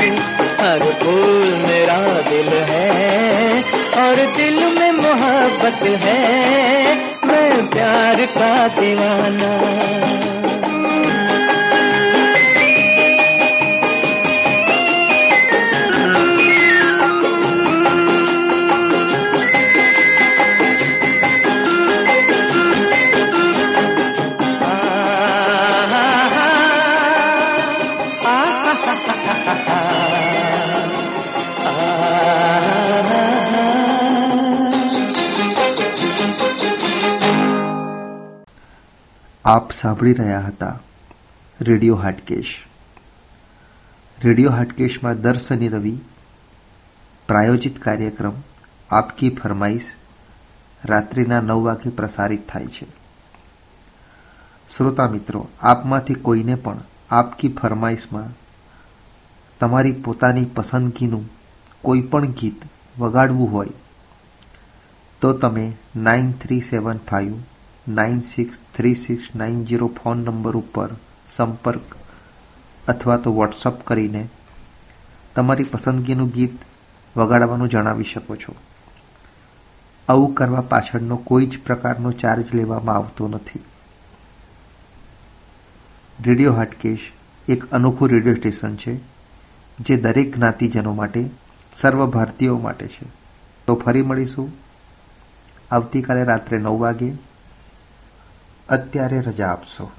हर भूल मेरा दिल है और दिल में मोहब्बत है। मैं प्यार का दीवाना। આપ સાંભળી રહ્યા હતા. રેડિયો હાટકેશ. રેડિયો હાટકેશમાં દર શનિ રવિ પ્રાયોજિત કાર્યક્રમ આપકી ફરમાઈશ રાત્રિના નવ વાગે પ્રસારિત થાય છે. શ્રોતા મિત્રો, આપમાંથી કોઈને પણ આપકી ફરમાઈશમાં તમારી પોતાની પસંદગીનું કોઈ પણ ગીત વગાડવું હોય, તો તમે nine three seven five nine six three six nine zero phone number ઉપર સંપર્ક અથવા તો વોટ્સઅપ કરીને તમારી પસંદગીનું ગીત વગાડવાનું જણાવી શકો છો. આવું કરવા પાછળનો કોઈ જ પ્રકારનો ચાર્જ લેવામાં આવતો નથી. રેડિયો હાટકેશ એક અનોખું રેડિયો સ્ટેશન છે, જે દરેક જ્ઞાતિજનો માટે, સર્વ ભારતીયો માટે છે. તો ફરી મળીશું. આવતીકાલે રાત્રે નવ વાગે અત્યારે રજા આપશો.